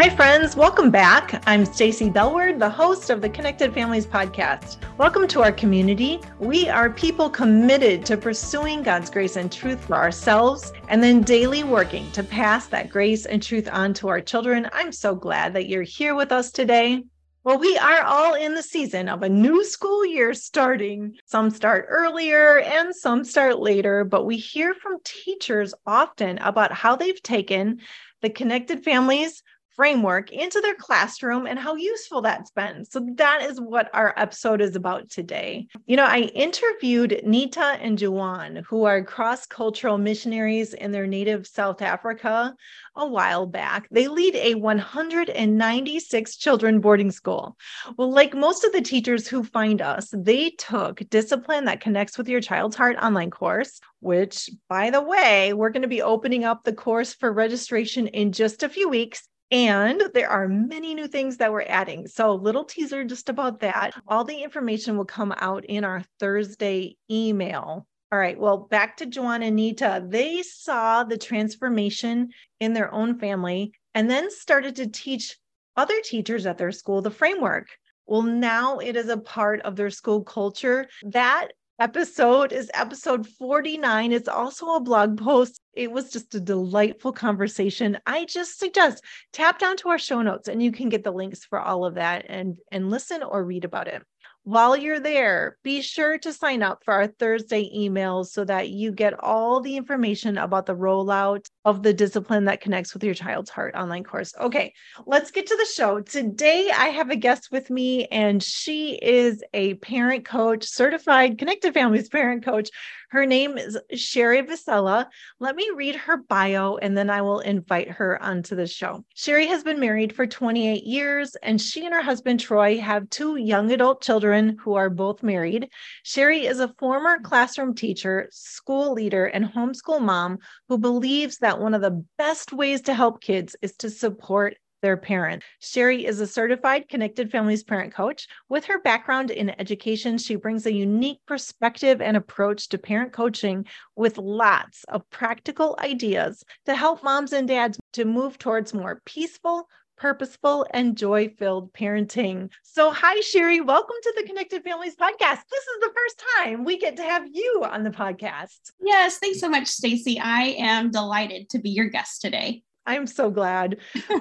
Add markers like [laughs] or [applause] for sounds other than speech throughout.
Hi, friends. Welcome back. I'm Stacy Bellward, the host of the Connected Families podcast. Welcome to our community. We are people committed to pursuing God's grace and truth for ourselves and then daily working to pass that grace and truth on to our children. I'm so glad that you're here with us today. Well, we are all in the season of a new school year starting. Some start earlier and some start later, but we hear from teachers often about how they've taken the connected families framework into their classroom and how useful that's been. So, that is what our episode is about today. You know, I interviewed Nita and Juwan, who are cross cultural missionaries in their native South Africa a while back. They lead a 196 children boarding school. Well, like most of the teachers who find us, they took Discipline That Connects with Your Child's Heart online course, which, by the way, we're going to be opening up the course for registration in just a few weeks. And there are many new things that we're adding. So, little teaser just about that. All the information will come out in our Thursday email. All right. Well, back to Joanna and Nita. They saw the transformation in their own family and then started to teach other teachers at their school the framework. Well, now it is a part of their school culture. That episode is episode 49. It's also a blog post. It was just a delightful conversation. I just suggest tap down to our show notes and you can get the links for all of that and and listen or read about it. While you're there, be sure to sign up for our Thursday emails so that you get all the information about the rollout of the discipline that connects with your child's heart online course. Okay, let's get to the show. Today, I have a guest with me, and she is a parent coach, certified connected families parent coach her name is Sherry Vasella. Let me read her bio and then I will invite her onto the show. Sherry has been married for 28 years and she and her husband Troy have two young adult children who are both married. Sherry is a former classroom teacher, school leader, and homeschool mom who believes that one of the best ways to help kids is to support their parent. Sherry is a certified Connected Families parent coach. With her background in education, she brings a unique perspective and approach to parent coaching with lots of practical ideas to help moms and dads to move towards more peaceful, purposeful, and joy filled parenting. So, hi, Sherry. Welcome to the Connected Families podcast. This is the first time we get to have you on the podcast. Yes, thanks so much, Stacy. I am delighted to be your guest today. I'm so glad.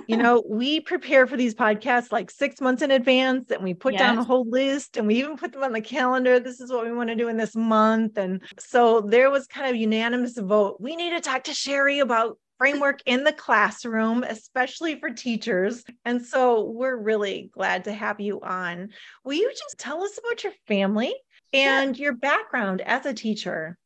you [laughs] know, we prepare for these podcasts like six months in advance and we put yes. down a whole list and we even put them on the calendar. This is what we want to do in this month. And so there was kind of unanimous vote. We need to talk to Sherry about framework in the classroom, especially for teachers. And so we're really glad to have you on. Will you just tell us about your family and your background as a teacher?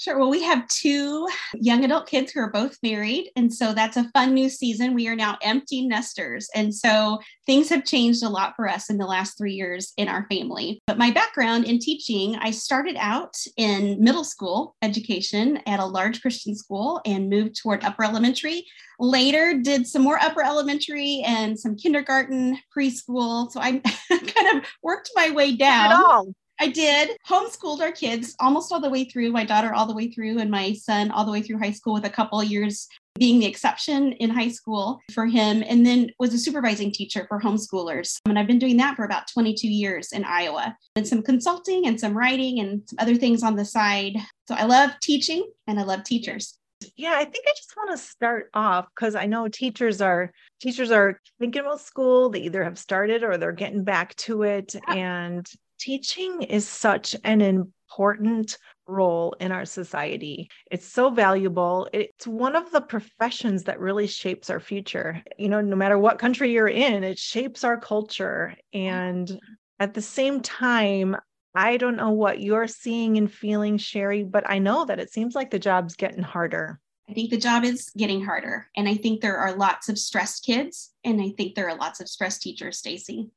Sure. Well, we have two young adult kids who are both married. And so that's a fun new season. We are now empty nesters. And so things have changed a lot for us in the last three years in our family. But my background in teaching, I started out in middle school education at a large Christian school and moved toward upper elementary. Later, did some more upper elementary and some kindergarten, preschool. So I [laughs] kind of worked my way down. I did. Homeschooled our kids almost all the way through, my daughter all the way through, and my son all the way through high school, with a couple years being the exception in high school for him, and then was a supervising teacher for homeschoolers. And I've been doing that for about 22 years in Iowa, and some consulting and some writing and some other things on the side. So I love teaching and I love teachers. Yeah, I think I just want to start off because I know teachers are teachers are thinking about school. They either have started or they're getting back to it. Yeah. And teaching is such an important role in our society. It's so valuable. It's one of the professions that really shapes our future. You know, no matter what country you're in, it shapes our culture. And at the same time, I don't know what you're seeing and feeling, Sherry, but I know that it seems like the job's getting harder. I think the job is getting harder. And I think there are lots of stressed kids. And I think there are lots of stressed teachers, Stacy.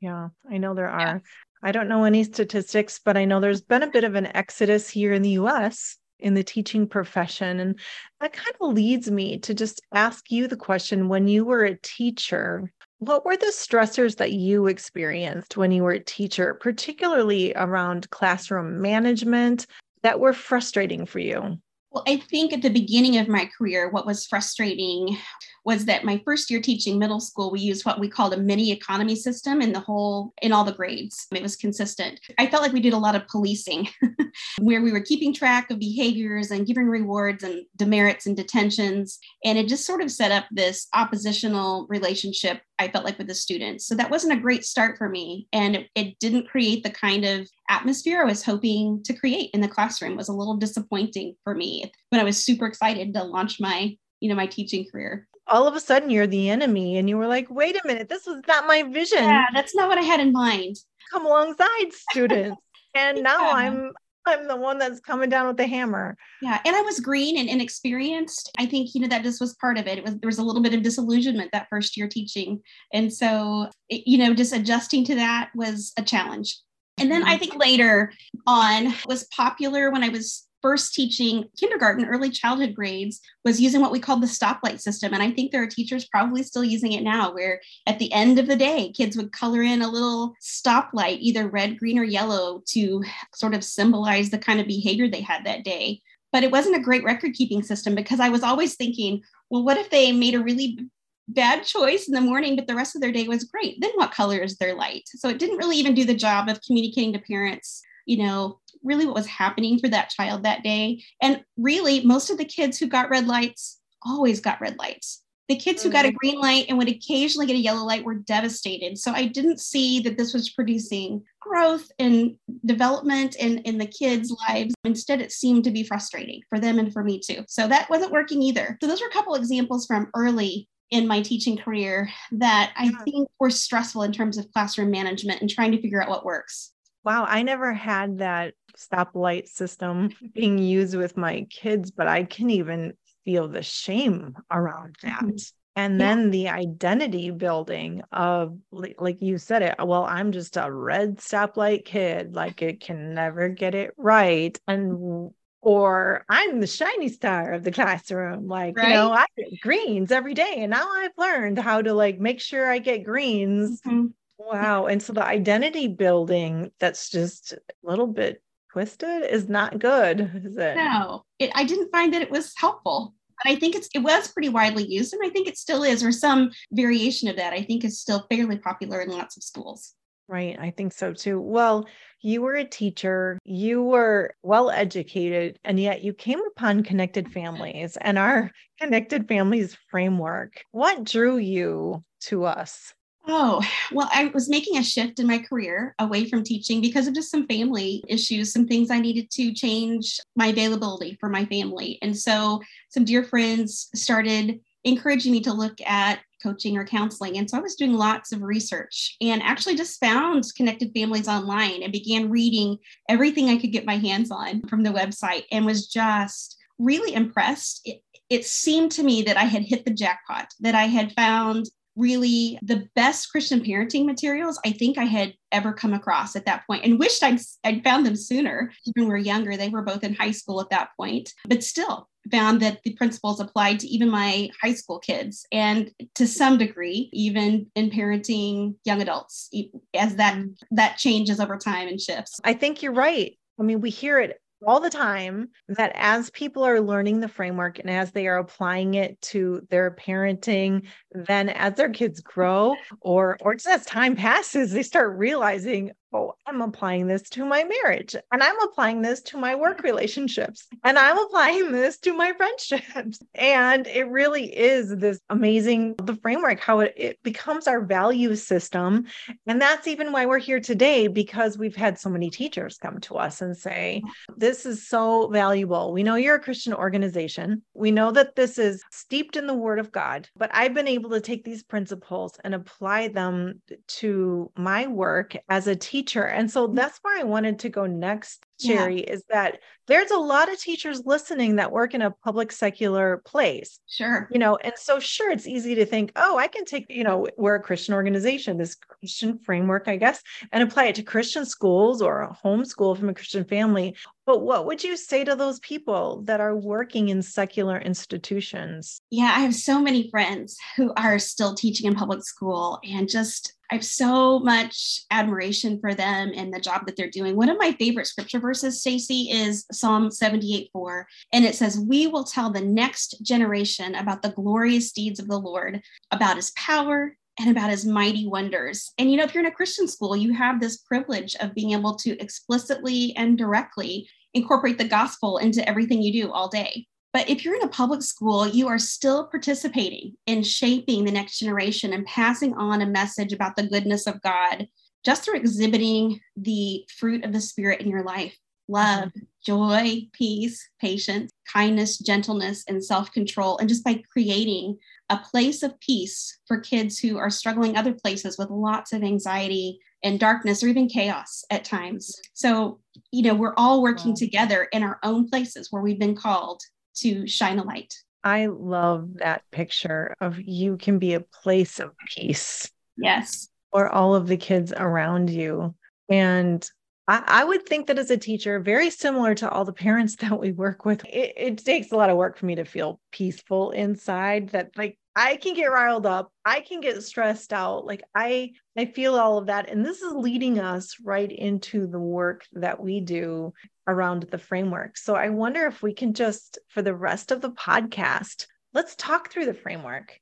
Yeah, I know there are. Yeah. I don't know any statistics, but I know there's been a bit of an exodus here in the US in the teaching profession. And that kind of leads me to just ask you the question when you were a teacher, what were the stressors that you experienced when you were a teacher, particularly around classroom management, that were frustrating for you? Well, I think at the beginning of my career, what was frustrating was that my first year teaching middle school, we used what we called a mini economy system in the whole, in all the grades. It was consistent. I felt like we did a lot of policing [laughs] where we were keeping track of behaviors and giving rewards and demerits and detentions. And it just sort of set up this oppositional relationship, I felt like, with the students. So that wasn't a great start for me. And it, it didn't create the kind of atmosphere I was hoping to create in the classroom. It was a little disappointing for me when I was super excited to launch my you know my teaching career all of a sudden you're the enemy and you were like wait a minute this was not my vision yeah that's not what i had in mind come alongside [laughs] students and now yeah. i'm i'm the one that's coming down with the hammer. Yeah and i was green and inexperienced. I think you know that just was part of it. It was there was a little bit of disillusionment that first year teaching. And so it, you know just adjusting to that was a challenge. And then I mm-hmm. think later on was popular when I was first teaching kindergarten, early childhood grades, was using what we called the stoplight system. And I think there are teachers probably still using it now, where at the end of the day, kids would color in a little stoplight, either red, green, or yellow, to sort of symbolize the kind of behavior they had that day. But it wasn't a great record keeping system because I was always thinking, well, what if they made a really bad choice in the morning, but the rest of their day was great? Then what color is their light? So it didn't really even do the job of communicating to parents you know, really what was happening for that child that day. And really, most of the kids who got red lights always got red lights. The kids who got a mm-hmm. green light and would occasionally get a yellow light were devastated. So I didn't see that this was producing growth and development in, in the kids' lives. Instead, it seemed to be frustrating for them and for me too. So that wasn't working either. So those were a couple examples from early in my teaching career that I think were stressful in terms of classroom management and trying to figure out what works. Wow, I never had that stoplight system being used with my kids, but I can even feel the shame around that. Mm-hmm. And then yeah. the identity building of, like you said it, well, I'm just a red stoplight kid, like it can never get it right. And or I'm the shiny star of the classroom. Like, right? you know, I get greens every day. And now I've learned how to like make sure I get greens mm-hmm. Wow. And so the identity building that's just a little bit twisted is not good, is it? No, it, I didn't find that it was helpful. But I think it's it was pretty widely used, and I think it still is, or some variation of that. I think is still fairly popular in lots of schools. Right. I think so too. Well, you were a teacher, you were well educated, and yet you came upon connected families and our connected families framework. What drew you to us? Oh, well, I was making a shift in my career away from teaching because of just some family issues, some things I needed to change my availability for my family. And so some dear friends started encouraging me to look at coaching or counseling. And so I was doing lots of research and actually just found connected families online and began reading everything I could get my hands on from the website and was just really impressed. It, it seemed to me that I had hit the jackpot, that I had found really the best Christian parenting materials I think I had ever come across at that point and wished I'd, I'd found them sooner. When we were younger, they were both in high school at that point, but still found that the principles applied to even my high school kids and to some degree, even in parenting young adults as that, that changes over time and shifts. I think you're right. I mean, we hear it all the time that as people are learning the framework and as they are applying it to their parenting then as their kids grow or or just as time [laughs] passes they start realizing oh, I'm applying this to my marriage and I'm applying this to my work mm-hmm. relationships and I'm applying this to my friendships. [laughs] And it really is this amazing the framework, how it, it becomes our value system. And that's even why we're here today, because we've had so many teachers come to us and say, This is so valuable. We know you're a Christian organization. We know that this is steeped in the word of God, but I've been able to take these principles and apply them to my work as a teacher teacher. And so mm. that's where I wanted to go next, Sherry, yeah. is that there's a lot of teachers listening that work in a public secular place. Sure. You know, and so sure, it's easy to think, oh, I can take, you know, we're a Christian organization, this Christian framework, I guess, and apply it to Christian schools or a homeschool from a Christian family. But what would you say to those people that are working in secular institutions? Yeah, I have so many friends who are still teaching in public school and just I have so much admiration for them and the job that they're doing. One of my favorite scripture verses, Stacy, is Psalm 78 4. And it says, We will tell the next generation about the glorious deeds of the Lord, about his power and about his mighty wonders. And you know, if you're in a Christian school, you have this privilege of being able to explicitly and directly incorporate the gospel into everything you do all day. But if you're in a public school, you are still participating in shaping the next generation and passing on a message about the goodness of God just through exhibiting the fruit of the Spirit in your life love, mm-hmm. joy, peace, patience, kindness, gentleness, and self control. And just by creating a place of peace for kids who are struggling other places with lots of anxiety and darkness or even chaos at times. So, you know, we're all working together in our own places where we've been called to shine a light. I love that picture of you can be a place of peace. Yes. For all of the kids around you. And I, I, would think that as a teacher, very similar to all the parents [laughs] that we work with, it, it takes a lot of work for me to feel peaceful inside that like I can get riled up. I can get stressed out. Like I I feel all of that and this is leading us right into the work that we do around the framework. So I wonder if we can just for the rest of the podcast, let's talk through the framework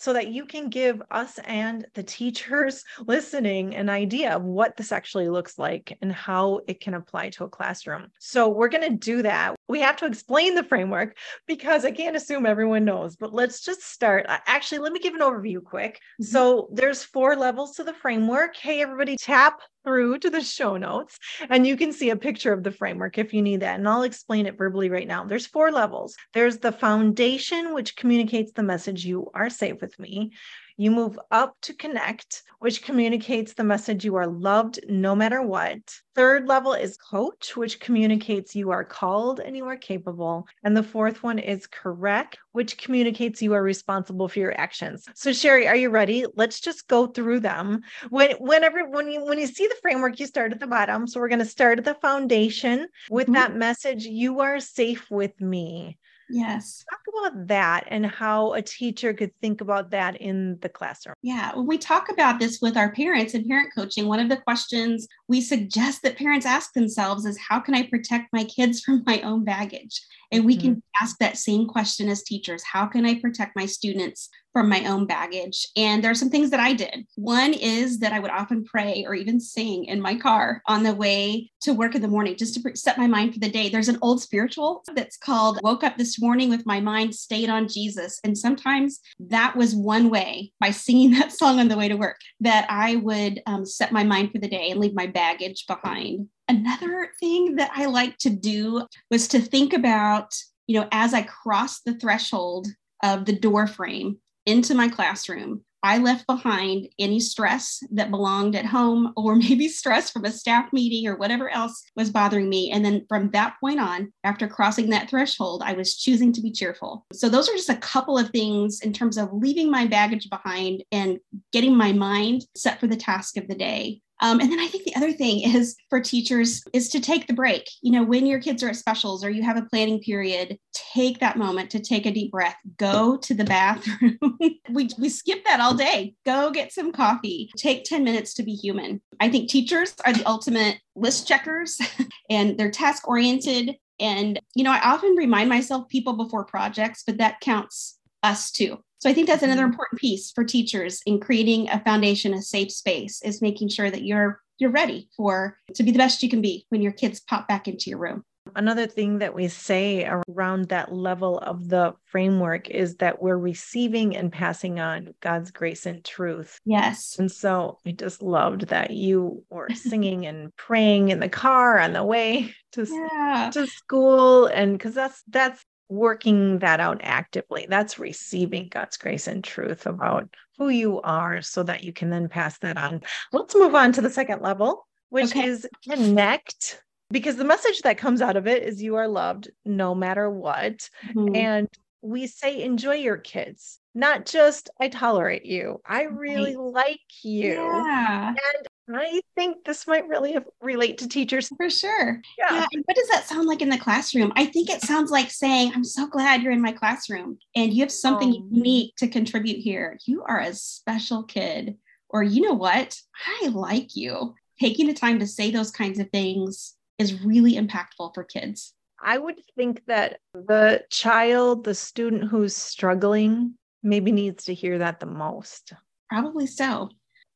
so that you can give us and the teachers [laughs] listening an idea of what this actually looks like and how it can apply to a classroom. So, we're going to do that. We have to explain the framework because I can't assume everyone knows, but let's just start. Actually, let me give an overview quick. Mm-hmm. So, there's four levels to the framework. Hey, everybody, tap through to the show notes and you can see a picture of the framework if you need that. And I'll explain it verbally right now. There's four levels. There's the foundation, which communicates the message you are safe with me. You move up to connect, which communicates the message you are loved no matter what. Third level is coach, which communicates you are called and you are capable. And the fourth one is correct, which communicates you are responsible for your actions. So Sherry, are you ready? Let's just go through them. When whenever when you when you see the framework, you start at the bottom. So we're going to start at the foundation with mm-hmm. that message, you are safe with me. Yes. Talk about that and how a teacher could think about that in the classroom. Yeah. When we talk about this with our parents and parent coaching, one of the questions we suggest that parents ask themselves is how can I protect my kids [laughs] from my own baggage? And we mm-hmm. can ask that same question as teachers How can I protect my students from my own baggage? And there are some things that I did. One is that I would often pray or even sing in my car on the way to work in the morning just to set my mind for the day. There's an old spiritual that's called Woke Up This Morning with My Mind Stayed on Jesus. And sometimes that was one way by singing [laughs] that song on the way to work that I would um, set my mind for the day and leave my baggage behind another thing that I like to do was to think about, you know, as I crossed the threshold of the door frame into my classroom, I left behind any stress that belonged at home [laughs] or maybe stress from a staff meeting or whatever else was bothering me. And then from that point on, after crossing that threshold, I was choosing to be cheerful. So those are just a couple of things in terms of leaving my baggage behind and getting my mind set for the task of the day. Um, and then I think the other thing is for teachers is to take the break. You know, when your kids are at specials or you have a planning period, take that moment to take a deep breath, go to the bathroom. [laughs] we, we skip that all day. Go get some coffee, take 10 minutes to be human. I think teachers are the ultimate list checkers [laughs] and they're task oriented. And, you know, I often remind myself people before projects, but that counts us too. So I think that's another mm-hmm. important piece for teachers in creating a foundation, a safe space, is making sure that you're you're ready for to be the best you can be when your kids pop back into your room. Another thing that we say around that level of the framework is that we're receiving and passing on God's grace and truth. Yes. And so I just loved that you were [laughs] singing and praying in the car on the way to, yeah. to school. And because that's that's working that out actively. That's receiving God's grace and truth about who you are so that you can then pass that on. Let's move on to the second level, which okay. is connect. Because the message that comes out of it is you are loved no matter what. Mm-hmm. And we say, enjoy your kids, not just I tolerate you. I really right. like you. Yeah. And I think this might really relate to teachers. For sure. Yeah. yeah. And what does that sound like in the classroom? I think it sounds like saying, I'm so glad you're in my classroom and you have something oh. unique to contribute here. You are a special kid or you know what, I like you. Taking the time to say those kinds of things is really impactful for kids. I would think that the child, the student who's struggling, maybe needs to hear that the most. Probably so.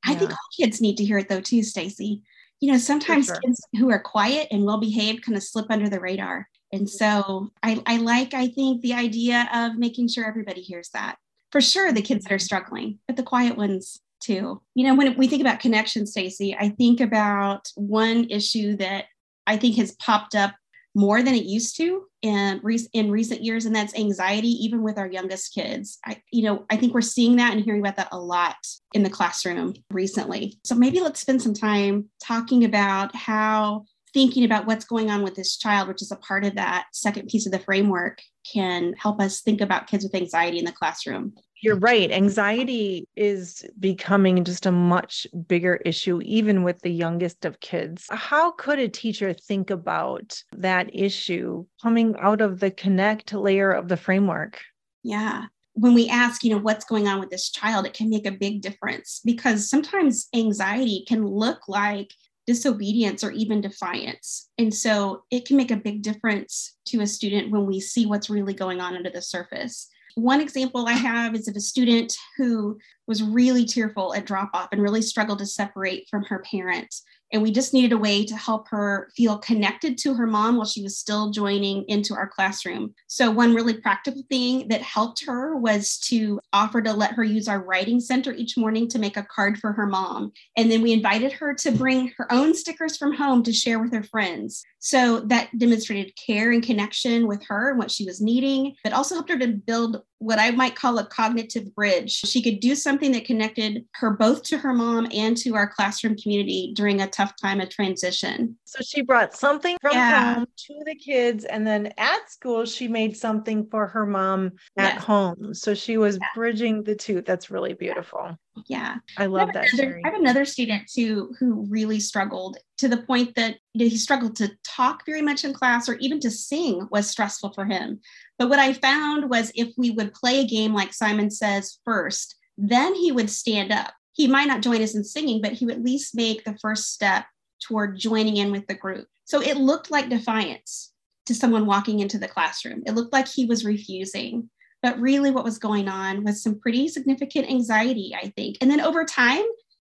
Yeah. I think all kids need to hear it though, too, Stacy. You know, sometimes sure. kids who are quiet and well behaved kind of slip under the radar. And mm-hmm. so I, I like, I think, the idea of making sure everybody hears that. For sure, the kids that are mm-hmm. struggling, but the quiet ones too. You know, when we think about connection, Stacy, I think about one issue that I think has popped up more than it used to in, in recent years, and that's anxiety, even with our youngest kids. I, you know, I think we're seeing that and hearing about that a lot in the classroom recently. So maybe let's spend some time talking about how thinking about what's going on with this child, which is a part of that second piece of the framework, can help us think about kids with anxiety in the classroom. You're right. Anxiety is becoming just a much bigger issue, even with the youngest of kids. How could a teacher think about that issue coming out of the connect layer of the framework? Yeah. When we ask, you know, what's going on with this child, it can make a big difference because sometimes anxiety can look like disobedience or even defiance. And so it can make a big difference to a student when we see what's really going on under the surface. One example I have is of a student who was really tearful at drop off and really struggled to separate from her parents. And we just needed a way to help her feel connected to her mom while she was still joining into our classroom. So, one really practical thing that helped her was to offer to let her use our writing center each morning to make a card for her mom. And then we invited her to bring her own stickers from home to share with her friends. So, that demonstrated care and connection with her and what she was needing, but also helped her to build what I might call a cognitive bridge. She could do something that connected her both to her mom and to our classroom community during a tough time of transition. So she brought something from yeah. home to the kids, and then at school, she made something for her mom at home. So she was yeah. bridging the two. That's really beautiful. Yeah. I love I that. Another, I have another student too who really struggled to the point that you know, he struggled to talk very much in class or even to sing was stressful for him. But what I found was if we would play a game like Simon Says first, then he would stand up. He might not join us in singing, but he would at least make the first step toward joining in with the group. So it looked like defiance to someone walking into the classroom. It looked like he was refusing. But really, what was going on was some pretty significant anxiety, I think. And then over time,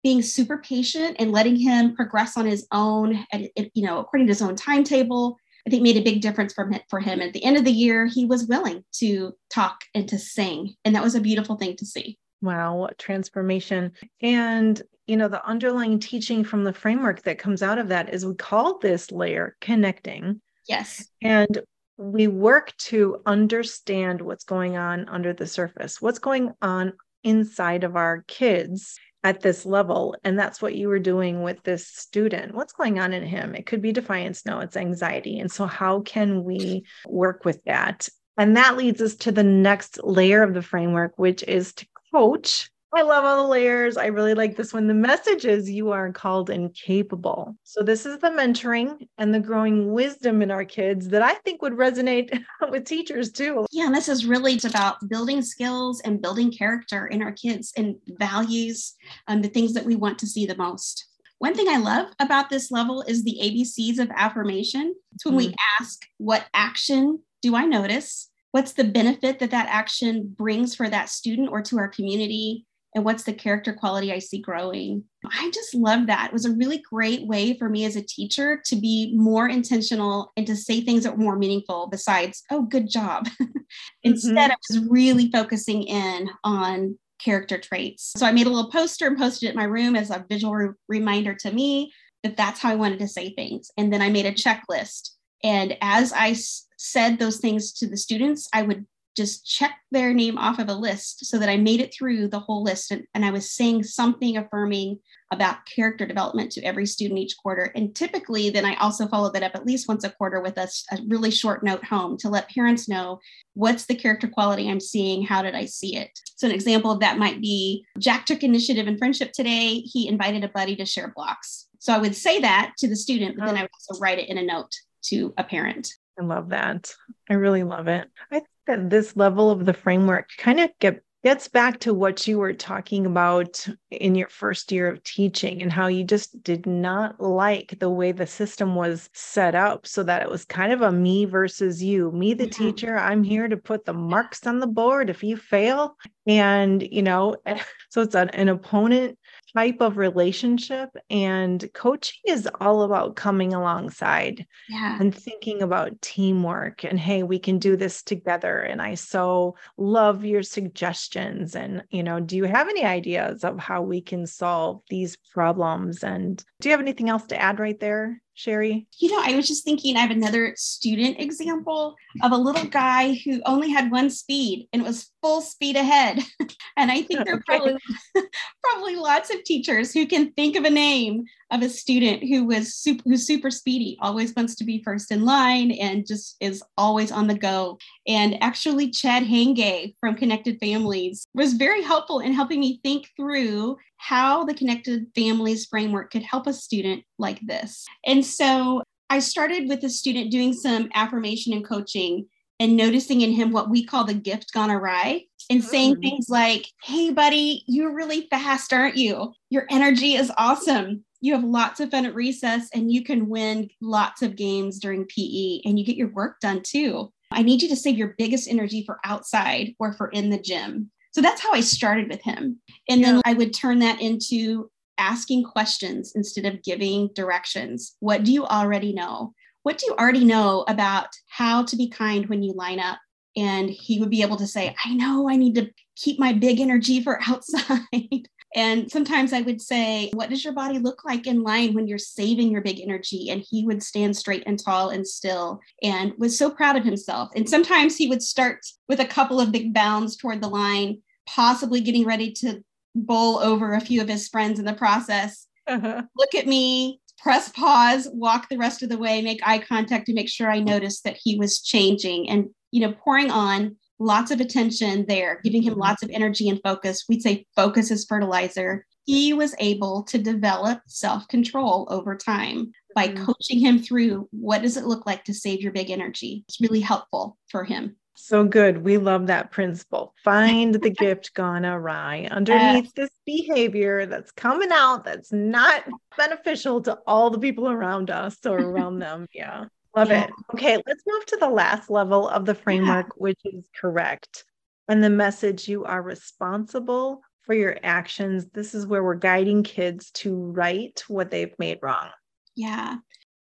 being super patient and letting him progress on his own, you know, according to his own timetable, I think made a big difference for, for him. At the end of the year, he was willing to talk and to sing. And that was a beautiful thing to see. Wow, what transformation. And, you know, the underlying teaching from the framework that comes out of that is we call this layer connecting. Yes. And we work to understand what's going on under the surface, what's going on inside of our kids at this level. And that's what you were doing with this student. What's going on in him? It could be defiance. No, it's anxiety. And so, how can we work with that? And that leads us to the next layer of the framework, which is to coach I love all the layers. I really like this one. The message is you are called and capable. So, this is the mentoring and the growing wisdom in our kids that I think would resonate [laughs] with teachers too. Yeah, and this is really about building skills and building character in our kids and values and um, the things that we want to see the most. One thing I love about this level is the ABCs of affirmation. It's when mm. we ask, What action do I notice? What's the benefit that that action brings for that student or to our community? and what's the character quality I see growing. I just love that. It was a really great way for me as a teacher to be more intentional and to say things that were more meaningful besides, oh, good job. [laughs] Instead, mm-hmm. I was really focusing in on character traits. So I made a little poster and posted it in my room as a visual re- reminder to me that that's how I wanted to say things. And then I made a checklist. And as I s- said those things to the students, I would just check their name off of a list so that I made it through the whole list and, and I was saying something affirming about character development to every student each quarter. And typically, then I also follow that up at least once a quarter with a, a really short note home to let parents know what's the character quality I'm seeing, how did I see it. So, an example of that might be Jack took initiative in friendship today. He invited a buddy to share blocks. So, I would say that to the student, but then I would also write it in a note to a parent. I love that. I really love it. I think that this level of the framework kind of get gets back to what you were talking about in your first year of teaching and how you just did not like the way the system was set up so that it was kind of a me versus you me the mm-hmm. teacher i'm here to put the marks on the board if you fail and you know [laughs] so it's an, an opponent type of relationship and coaching is all about coming alongside yeah. and thinking about teamwork and hey we can do this together and i so love your suggestions and you know do you have any ideas of how we can solve these problems and do you have anything else to add right there Sherry? You know, I was just thinking, I have another student example of a little guy who only had one speed and it was full speed ahead. [laughs] and I think there [laughs] are probably, [laughs] probably lots of teachers who can think of a name of a student who was super, who's super speedy, always wants to be first in line and just is always on the go. And actually, Chad Henge from Connected Families was very helpful in helping me think through how the Connected Families framework could help a student like this. And so I started with a student doing some affirmation and coaching and noticing in him what we call the gift gone awry and saying mm. things like, Hey, buddy, you're really fast, aren't you? Your energy is awesome. You have lots of fun at recess and you can win lots of games during PE and you get your work done too. I need you to save your biggest energy for outside or for in the gym. So that's how I started with him. And then I would turn that into asking questions instead of giving directions. What do you already know? What do you already know about how to be kind when you line up? And he would be able to say, I know I need to keep my big energy for [laughs] outside. And sometimes I would say, What does your body look like in line when you're saving your big energy? And he would stand straight and tall and still and was so proud of himself. And sometimes he would start with a couple of big bounds toward the line, possibly getting ready to bowl over a few of his friends in the process. Uh-huh. Look at me, press pause, walk the rest of the way, make eye contact to make sure I noticed that he was changing and, you know, pouring on lots of attention there, giving him mm-hmm. lots of energy and focus. We'd say focus is fertilizer. He was able to develop self control over time by mm-hmm. coaching him through what does it look like to save your big energy. It's really helpful for him. So good. We love that principle. Find the [laughs] gift gone awry underneath this behavior that's coming out that's not beneficial to all the people around us or around them. Yeah. Love yeah. it. Okay, let's move to the last level of the framework, yeah. which is correct. And the message you are responsible for your actions. This is where we're guiding kids to right what they've made wrong. Yeah.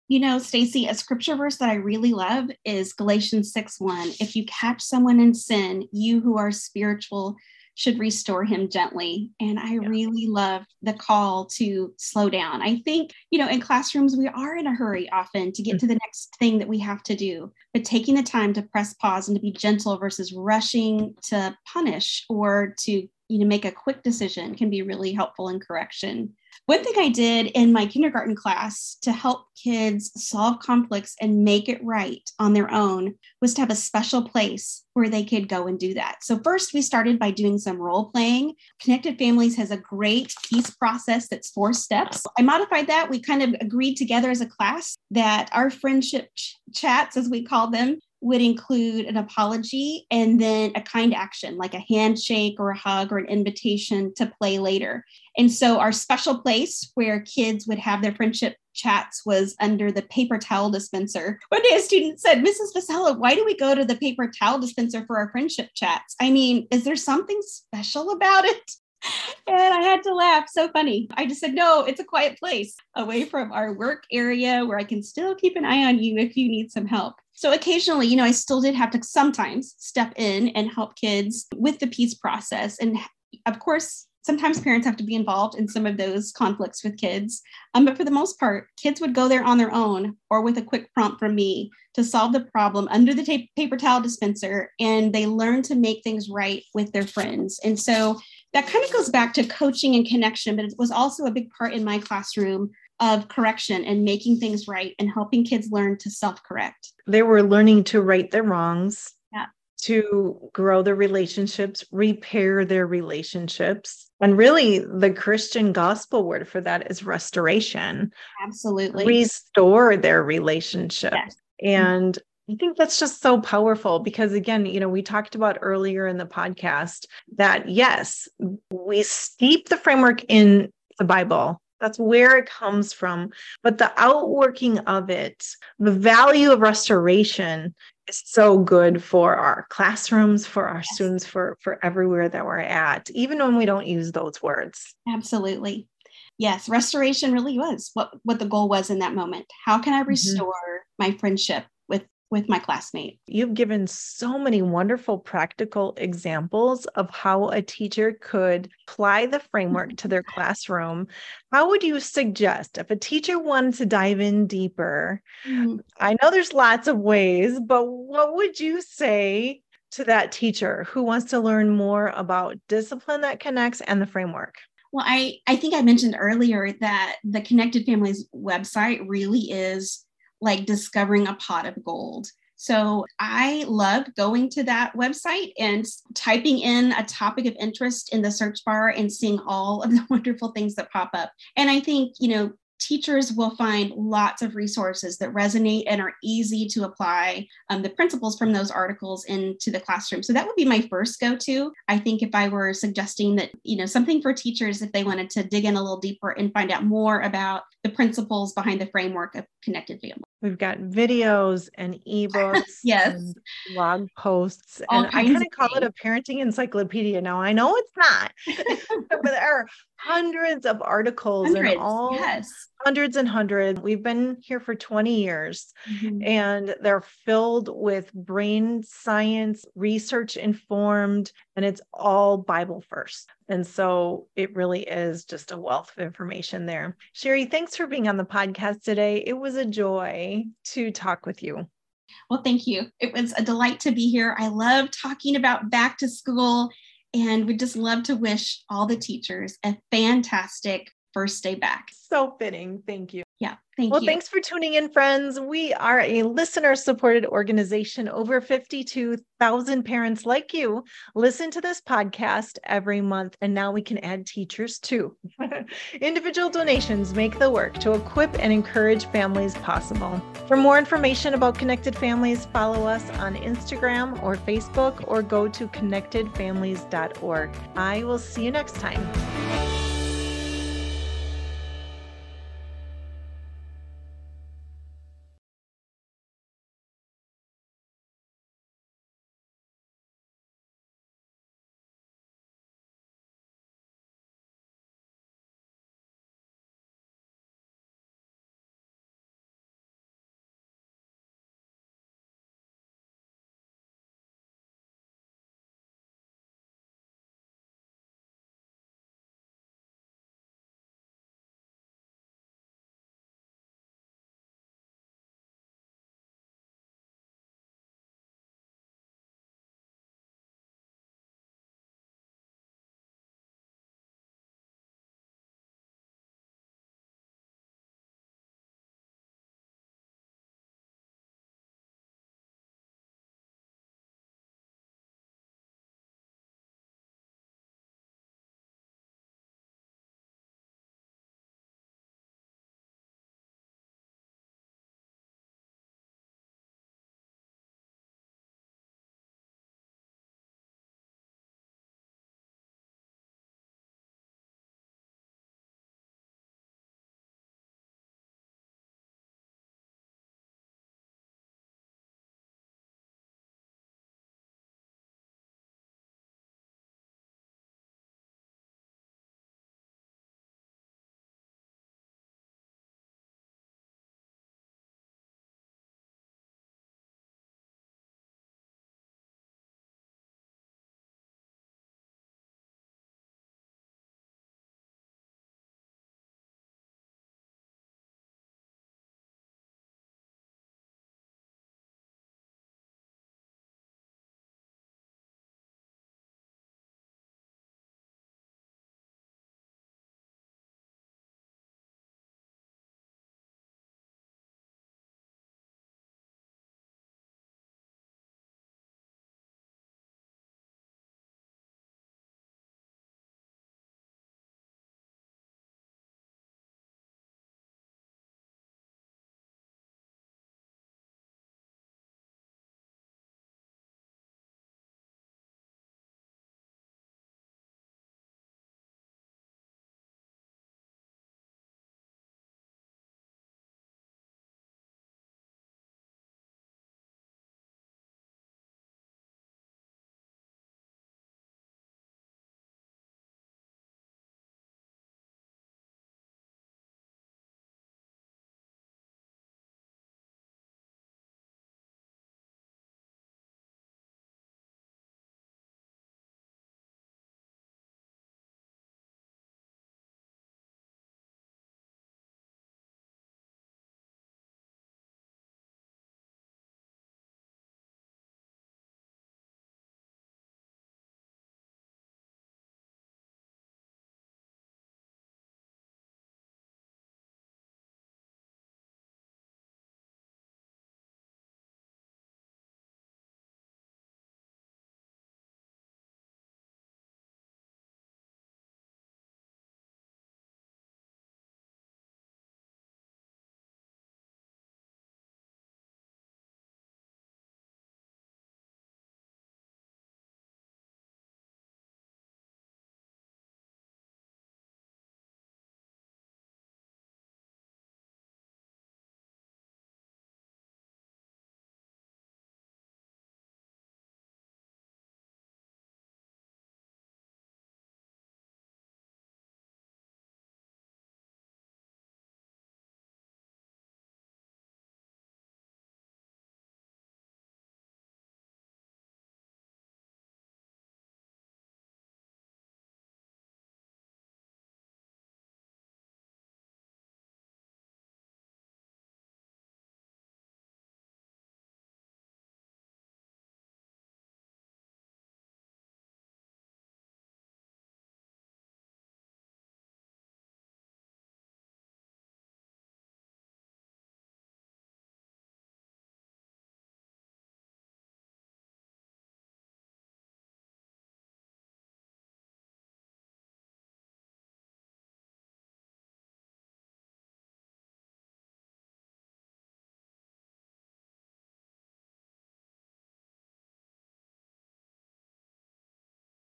You know, Stacy, a scripture verse that I really love is Galatians 6 1. If you catch someone in sin, you who are spiritual should restore him gently. And I yeah. really love the call to slow down. I think, you know, in classrooms, we are in a hurry often to get mm-hmm. to the next thing that we have to do, but taking the time to press pause and to be gentle versus rushing to punish or to you know make a quick decision can be really helpful in correction one thing I did in my kindergarten class to help kids solve conflicts and make it right on their own was to have a special place where they could go and do that. So, first, we started by doing some role playing. Connected Families has a great peace process that's four steps. I modified that. We kind of agreed together as a class that our friendship ch- chats, as we call them, would include an apology and then a kind action like a handshake or a hug or an invitation to play later. And so our special place where kids would have their friendship chats was under the paper towel dispenser. One day a student said, Mrs. Vasella, why do we go to the paper towel dispenser for our friendship chats? I mean, is there something special about it? [laughs] and I had to laugh. So funny. I just said, no, it's a quiet place away from our work area where I can still keep an eye on you if you need some help. So occasionally, you know, I still did have to sometimes step in and help kids with the peace process. And of course, sometimes parents have to be involved in some of those conflicts with kids. Um, but for the most part, kids would go there on their own or with a quick prompt from me to solve the problem under the paper towel dispenser. And they learn to make things right with their friends. And so that kind of goes back to coaching and connection, but it was also a big part in my classroom of correction and making things right and helping kids learn to self correct. They were learning to right their wrongs, yeah. to grow their relationships, repair their relationships. And really, the Christian gospel word for that is restoration. Absolutely. Restore their relationships. Yes. And I think that's just so powerful because, again, you know, we talked about earlier in the podcast that yes, we steep the framework in the Bible. That's where it comes from. But the outworking of it, the value of restoration is so good for our classrooms, for our yes. students, for, for everywhere that we're at, even when we don't use those words. Absolutely. Yes, restoration really was what, what the goal was in that moment. How can I mm-hmm. restore mm-hmm. my friendship with my classmate. You've given so many wonderful practical examples of how a teacher could apply the framework to their classroom. How would you suggest if a teacher wanted to dive in deeper? Mm-hmm. I know there's lots of ways, but what would you say to that teacher who wants to learn more about discipline that connects and the framework? Well, I, I think I mentioned earlier that the Connected Families website really is like discovering a pot of gold. So I love going to that website and typing in a topic of interest in the search bar and seeing all of the [laughs] wonderful things that pop up. And I think, you know, teachers will find lots of resources that resonate and are easy to apply um, the principles from those articles into the classroom. So that would be my first go to. I think if I were suggesting that, you know, something for teachers if they wanted to dig in a little deeper and find out more about the principles behind the framework of connected family. We've got videos and [laughs] ebooks, yes, and blog posts, All and I kind of call it a parenting encyclopedia now. I know it's not, [laughs] but there are hundreds of articles hundreds, and all yes. hundreds and hundreds. We've been here for 20 years, mm-hmm. and they're filled with brain science, research informed, and it's all Bible first. And so it really is just a wealth of information there. Sherry, thanks for being on the podcast today. It was a joy to talk with you. Well, thank you. It was a delight to be here. I love talking about back to school and we just love to wish all the teachers a fantastic first day back. So fitting. Thank you. Yeah. Thank well, you. thanks for tuning in, friends. We are a listener supported organization. Over 52,000 parents like you listen to this podcast every month, and now we can add teachers too. [laughs] Individual donations make the work to equip and encourage families possible. For more information about Connected Families, follow us on Instagram or Facebook or go to connectedfamilies.org. I will see you next time.